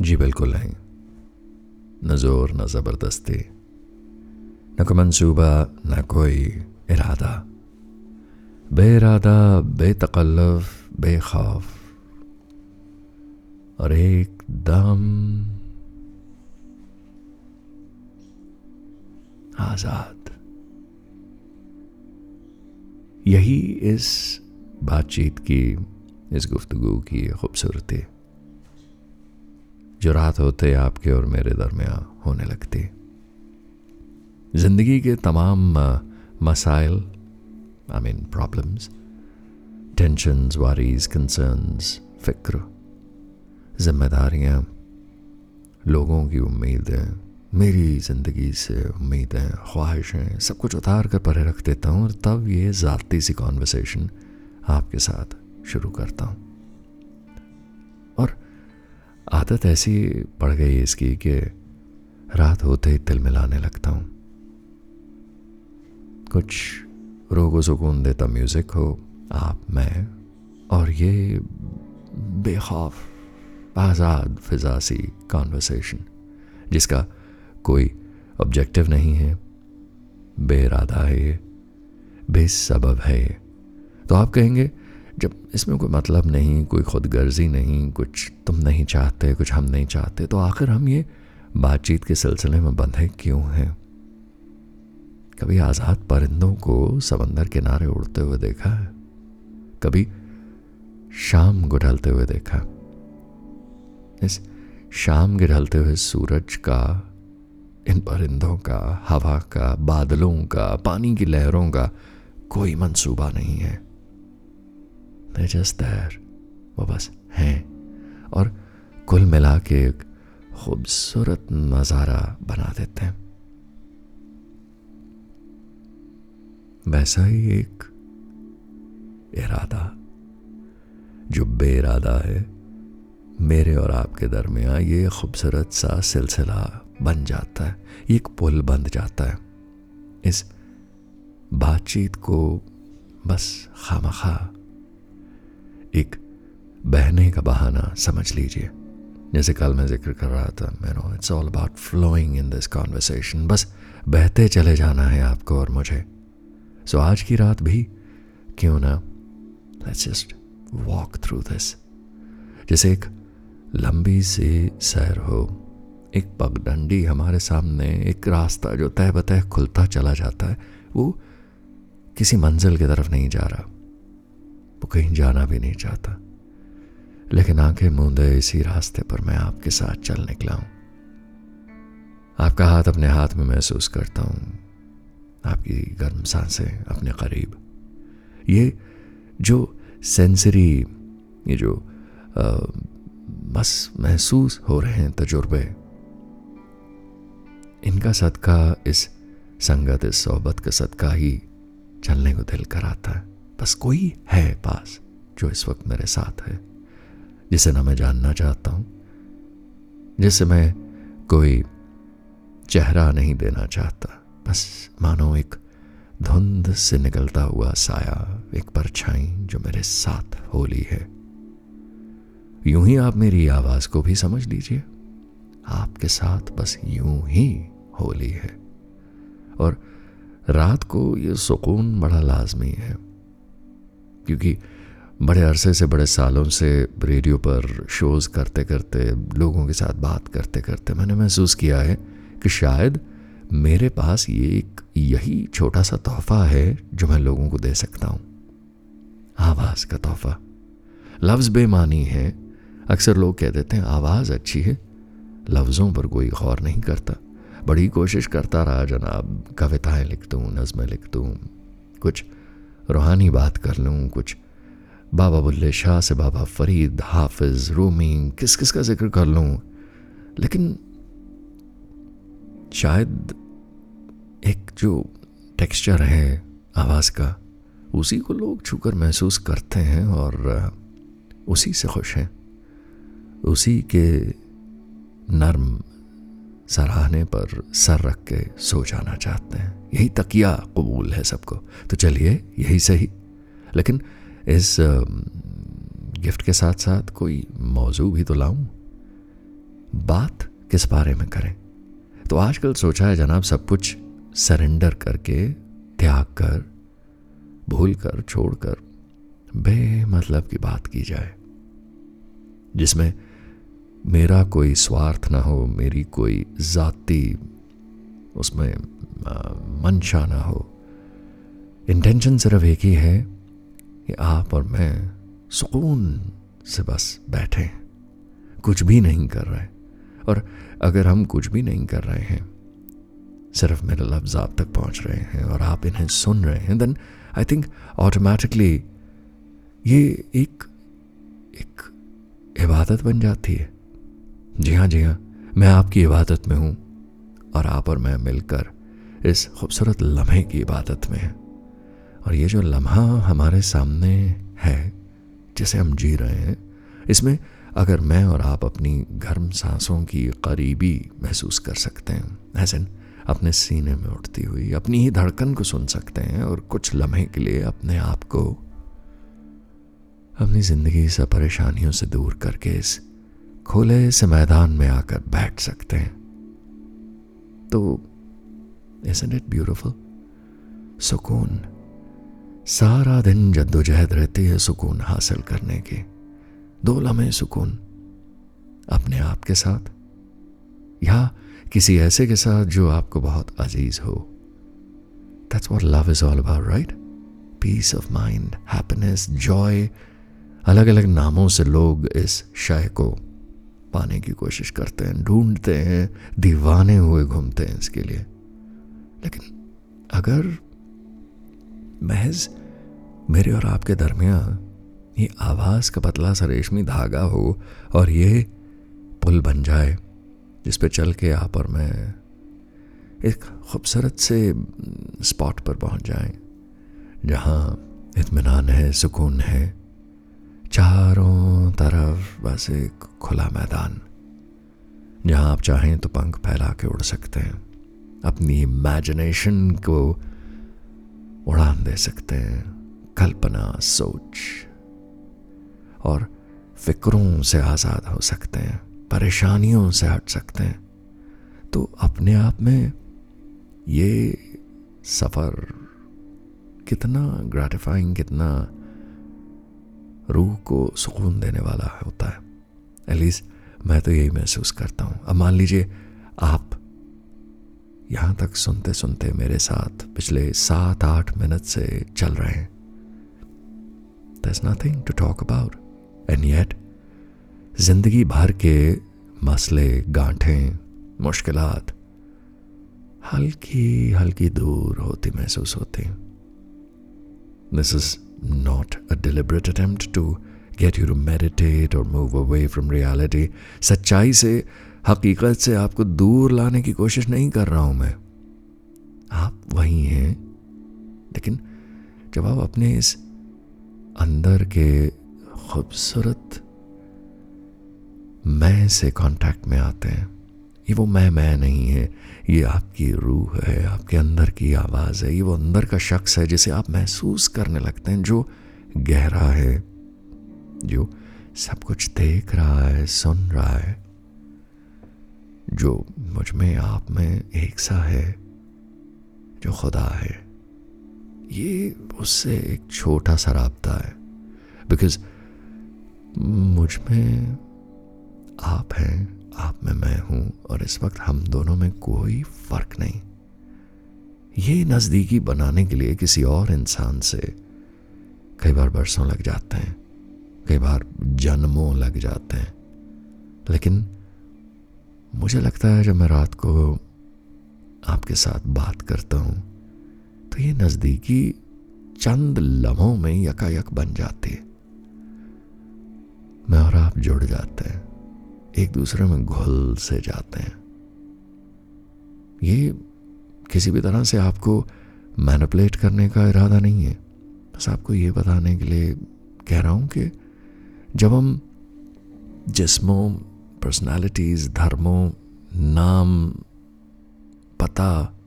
जी बिल्कुल नहीं। न ज़ोर, न ज़बरदस्ती, न कोई मंसूबा, न कोई इरादा। बेइरादा, बेतकल्लफ, बेखौफ। और एकदम आज़ाद। यही इस बातचीत की, इस गुफ्तगु की खूबसूरती। जो रात होते आपके और मेरे दरमियान होने लगती। ज़िंदगी के तमाम मसाइल I mean problems tensions worries concerns फ़िक्र, जिम्मेदारियाँ, लोगों की उम्मीदें, मेरी ज़िंदगी से उम्मीदें, ख्वाहिशें, सब कुछ उतार कर परे रख देता हूँ और तब ये ज़ाती सी कॉन्वर्सेशन आपके साथ शुरू करता हूँ। आदत ऐसी पड़ गई इसकी कि रात होते ही तिल मिलाने लगता हूँ। कुछ रोगो सुकून देता म्यूज़िक हो, आप, मैं, और ये बेखौफ, आज़ाद, फिजासी कॉन्वर्सेशन जिसका कोई ऑब्जेक्टिव नहीं है। बेरादा है बेसबब है ये। तो आप कहेंगे जब इसमें कोई मतलब नहीं, कोई खुद गर्जी नहीं, कुछ तुम नहीं चाहते, कुछ हम नहीं चाहते तो आखिर हम ये बातचीत के सिलसिले में बंधे क्यों हैं? कभी आज़ाद परिंदों को समंदर किनारे उड़ते हुए देखा है? कभी शाम को ढलते हुए देखा इस शाम ढलते हुए सूरज का, इन परिंदों का, हवा का, बादलों का, पानी की लहरों का कोई मंसूबा नहीं है। They're just there. वो बस हैं और कुल मिला के एक खूबसूरत नज़ारा बना देते हैं वैसा ही एक इरादा, जो बेइरादा है, मेरे और आपके दरमियान ये खूबसूरत सा सिलसिला बन जाता है एक पुल बन जाता है इस बातचीत को बस खामखा एक बहने का बहाना समझ लीजिए। जैसे कल मैं ज़िक्र कर रहा था मैं no it's all about flowing in this conversation बस बहते चले जाना है आपको और मुझे। सो so, आज की रात भी क्यों ना let's just walk through this जैसे एक लंबी सी सैर हो एक पगडंडी हमारे सामने एक रास्ता जो तय बतह खुलता चला जाता है वो किसी मंजिल की तरफ़ नहीं जा रहा। वो कहीं जाना भी नहीं चाहता। लेकिन आँखें मूंदे इसी रास्ते पर मैं आपके साथ चल निकला हूँ। आपका हाथ अपने हाथ में महसूस करता हूँ। आपकी गर्म साँसें अपने करीब। ये जो सेंसरी ये जो आ, बस महसूस हो रहे हैं तजुर्बे इनका सदका इस संगत इस सोहबत का सदका ही चलने को दिल कराता है। बस कोई है पास जो इस वक्त मेरे साथ है, जिसे ना मैं जानना चाहता हूँ, जिसे मैं कोई चेहरा नहीं देना चाहता। बस मानो एक धुंध से निकलता हुआ साया एक परछाई जो मेरे साथ होली है। यूँ ही आप मेरी आवाज़ को भी समझ लीजिए। आपके साथ बस यूँ ही होली है। और रात को ये सुकून बड़ा लाजमी है। क्योंकि बड़े अरसे से बड़े सालों से रेडियो पर शोज़ करते करते, लोगों के साथ बात करते करते मैंने महसूस किया है कि शायद मेरे पास ये एक यही छोटा सा तोहफा है जो मैं लोगों को दे सकता हूँ। आवाज़ का तोहफा। लफ्ज़ बेमानी है। अक्सर लोग कह देते हैं, आवाज़ अच्छी है। लफ्ज़ों पर कोई गौर नहीं करता। बड़ी कोशिश करता रहा, जनाब, कविताएँ लिख दूँ, नज़में लिख दूँ, कुछ रूहानी बात कर लूँ कुछ। बाबा बुल्ले शाह से बाबा फरीद, हाफिज, रूमी किस किस का ज़िक्र कर लूँ। लेकिन शायद एक जो टेक्सचर है आवाज़ का, उसी को लोग छूकर महसूस करते हैं और उसी से खुश हैं। उसी के नर्म सराहने पर सर रख के सो जाना चाहते हैं। यही तकिया कबूल है सबको। तो चलिए, यही सही। लेकिन इस गिफ्ट के साथ साथ कोई मौजू भी तो लाऊं? बात किस बारे में करें? तो आजकल सोचा है जनाब, सब कुछ सरेंडर करके त्याग कर, भूल कर, छोड़ कर, बेमतलब की बात की जाए। जिसमें मेरा कोई स्वार्थ ना हो, मेरी कोई जाति उसमें मंशा ना हो। इंटेंशन सिर्फ़ एक ही है कि आप और मैं सुकून से बस बैठे कुछ भी नहीं कर रहे। और अगर हम कुछ भी नहीं कर रहे हैं, सिर्फ़ मेरे लफ्ज आप तक पहुँच रहे हैं और आप इन्हें सुन रहे हैं देन आई थिंक ऑटोमेटिकली ये एक एक इबादत बन जाती है। जी हाँ जी हाँ। मैं आपकी इबादत में हूँ और आप और मैं मिलकर इस खूबसूरत लम्हे की इबादत में हैं। और ये जो लम्हा हमारे सामने है, जिसे हम जी रहे हैं, इसमें अगर मैं और आप अपनी गर्म सांसों की करीबी महसूस कर सकते हैं। ऐसे अपने सीने में उठती हुई, अपनी ही धड़कन को सुन सकते हैं और कुछ लम्हे के लिए अपने आप को अपनी ज़िंदगी से परेशानियों से दूर करके इस खुले से मैदान में आकर बैठ सकते हैं। तो isn't इट ब्यूटिफुल सुकून। सारा दिन जद्दोजहद रहती है सुकून हासिल करने की। दो लम्हे सुकून। अपने आप के साथ। या किसी ऐसे के साथ जो आपको बहुत अज़ीज़ हो। That's what love is all about right peace of mind happiness joy अलग अलग नामों से लोग इस शय को पाने की कोशिश करते हैं, ढूंढते हैं, दीवाने हुए घूमते हैं इसके लिए। लेकिन अगर महज मेरे और आपके दरमियान ये आवाज़ का पतला सा रेशमी धागा हो और ये पुल बन जाए, जिस पे चल के आप और मैं एक खूबसूरत से स्पॉट पर पहुँच जाएँ, जहाँ इतमान है, सुकून है चारों तरफ़ बस एक खुला मैदान। जहाँ आप चाहें तो पंख फैला के उड़ सकते हैं। अपनी इमेजिनेशन को उड़ान दे सकते हैं। कल्पना, सोच और फिक्रों से आज़ाद हो सकते हैं। परेशानियों से हट सकते हैं। तो अपने आप में ये सफ़र कितना ग्रेटिफाइंग कितना रूह को सुकून देने वाला होता है। एटलीस्ट मैं तो यही महसूस करता हूँ। अब मान लीजिए आप यहाँ तक सुनते सुनते मेरे साथ पिछले सात आठ मिनट से चल रहे हैं। There's nothing to talk about. And yet, ज़िंदगी भर के मसले गांठें मुश्किल हल्की हल्की दूर होती महसूस होती this is not a deliberate attempt to get you to meditate और मूव अवे फ्रॉम रियलिटी सच्चाई से, हकीकत से आपको दूर लाने की कोशिश नहीं कर रहा हूँ मैं। आप वही हैं, लेकिन जब आप अपने इस अंदर के खूबसूरत मैं से कांटेक्ट में आते हैं, ये वो मैं मैं नहीं है। ये आपकी रूह है, आपके अंदर की आवाज़ है, ये वो अंदर का शख्स है जिसे आप महसूस करने लगते हैं, जो गहरा है, जो सब कुछ देख रहा है, सुन रहा है, जो मुझमें, आप में एक सा है, जो खुदा है। ये उससे एक छोटा सा रबता है बिकॉज़ मुझमें आप हैं आप में मैं हूँ और इस वक्त हम दोनों में कोई फ़र्क नहीं। ये नज़दीकी बनाने के लिए किसी और इंसान से कई बार बरसों लग जाते हैं, कई बार जन्मों लग जाते हैं। लेकिन मुझे लगता है जब मैं रात को आपके साथ बात करता हूँ तो ये नज़दीकी चंद लम्हों में यकायक बन जाती है। मैं और आप जुड़ जाते हैं। एक दूसरे में घुल से जाते हैं। ये किसी भी तरह से आपको मैनिपुलेट करने का इरादा नहीं है। बस आपको ये बताने के लिए कह रहा हूँ कि जब हम जिस्मों पर्सनालिटीज़ धर्मों, नाम, पता,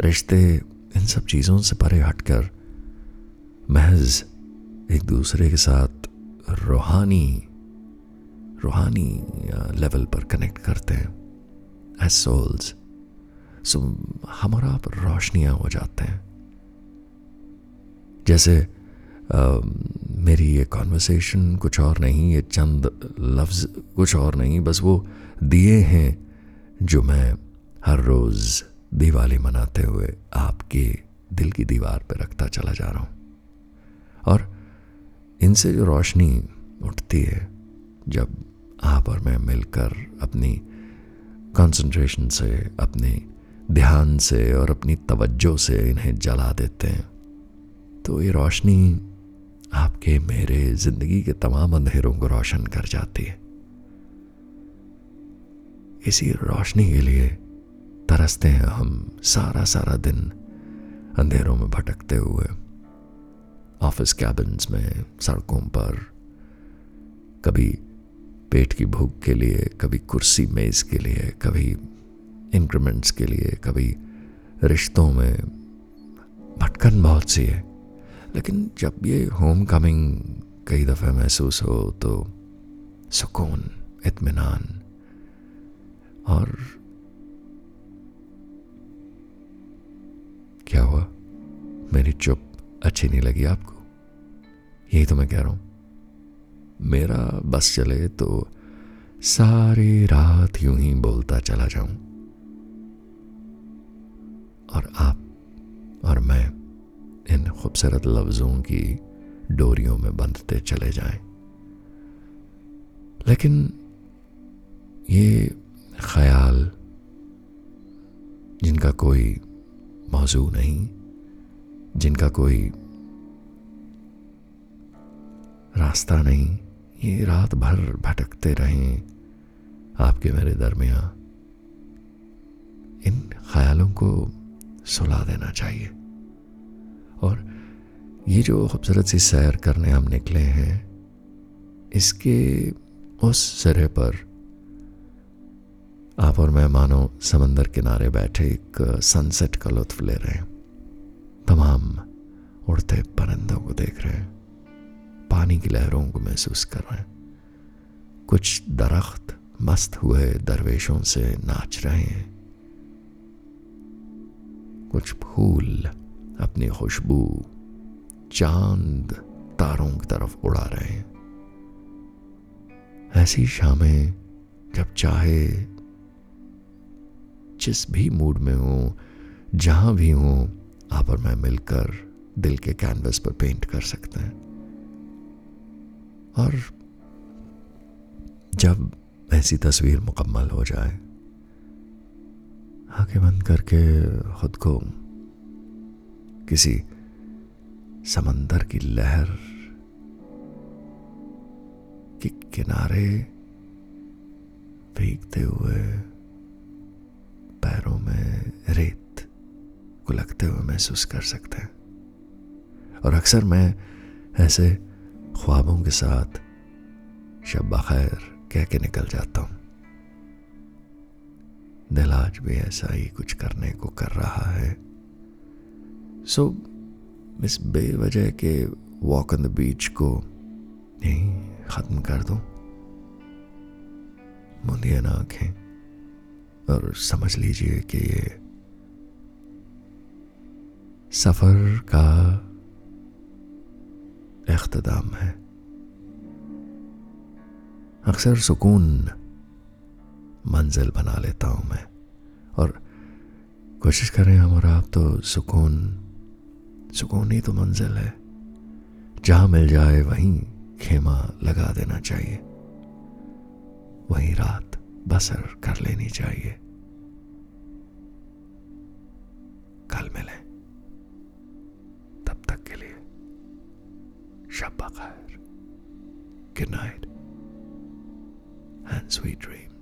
रिश्ते, इन सब चीज़ों से परे हटकर महज एक दूसरे के साथ रूहानी रूहानी लेवल पर कनेक्ट करते हैं एज सोल्स सो हम और आप रोशनियाँ हो जाते हैं। जैसे आ, मेरी ये कॉन्वर्सेशन कुछ और नहीं ये चंद लफ्ज़ कुछ और नहीं बस वो दिए हैं जो मैं हर रोज़ दिवाली मनाते हुए आपके दिल की दीवार पर रखता चला जा रहा हूँ। और इनसे जो रोशनी उठती है जब आप और मैं मिलकर अपनी कंसंट्रेशन से, अपने ध्यान से और अपनी तवज्जो से इन्हें जला देते हैं। तो ये रोशनी आपके मेरे ज़िंदगी के तमाम अंधेरों को रोशन कर जाती है। इसी रोशनी के लिए तरसते हैं हम सारा सारा दिन अंधेरों में भटकते हुए। ऑफ़िस कैबिन्स में, सड़कों पर, कभी पेट की भूख के लिए, कभी कुर्सी मेज के लिए, कभी इंक्रीमेंट्स के लिए, कभी रिश्तों में। भटकन बहुत सी है। लेकिन जब ये होम कमिंग कई दफ़े महसूस हो तो सुकून इतमान और क्या हुआ? मेरी चुप अच्छी नहीं लगी आपको? यही तो मैं कह रहा हूँ। मेरा बस चले तो सारी रात यूँ ही बोलता चला जाऊँ। और आप और मैं इन खूबसूरत लफ्ज़ों की डोरियों में बंधते चले जाएँ। लेकिन ये ख्याल जिनका कोई मौजू नहीं, जिनका कोई रास्ता नहीं ये रात भर भटकते रहें आपके मेरे दरमिया। इन ख्यालों को सुला देना चाहिए। और ये जो खूबसूरत सी सैर करने हम निकले हैं, इसके उस सिरे पर आप और मैं मानो समंदर किनारे बैठे एक सनसेट का लुत्फ ले रहे हैं। तमाम उड़ते परिंदों को देख रहे हैं। पानी की लहरों को महसूस कर रहे हैं। कुछ दरख्त मस्त हुए दरवेशों से नाच रहे हैं। कुछ फूल अपनी खुशबू चाँद तारों की तरफ़ उड़ा रहे हैं। ऐसी शामें जब चाहे, जिस भी मूड में हो, जहाँ भी हो, आप और मैं मिलकर दिल के कैनवस पर पेंट कर सकते हैं। और जब ऐसी तस्वीर मुकम्मल हो जाए, आँखें बंद करके खुद को किसी समंदर की लहर के किनारे भीगते हुए पैरों में रेत को लगते हुए महसूस कर सकते हैं। और अक्सर मैं ऐसे ख्वाबों के साथ शब खैर कह के निकल जाता हूँ। दिल आज भी ऐसा ही कुछ करने को कर रहा है। सो इस बेवजह के वॉक ऑन द बीच को यहीं खत्म कर दूँ। मुंदिया ना आँखें। और समझ लीजिए कि ये सफ़र का अख्ताम है अक्सर सुकून मंजिल बना लेता हूँ मैं और कोशिश करें हम और आप तो सुकून सुकून ही तो मंजिल है जहाँ मिल जाए वहीं खेमा लगा देना चाहिए वहीं रात बसर कर लेनी चाहिए कल मिलें Shabakar. Good night. And sweet dreams.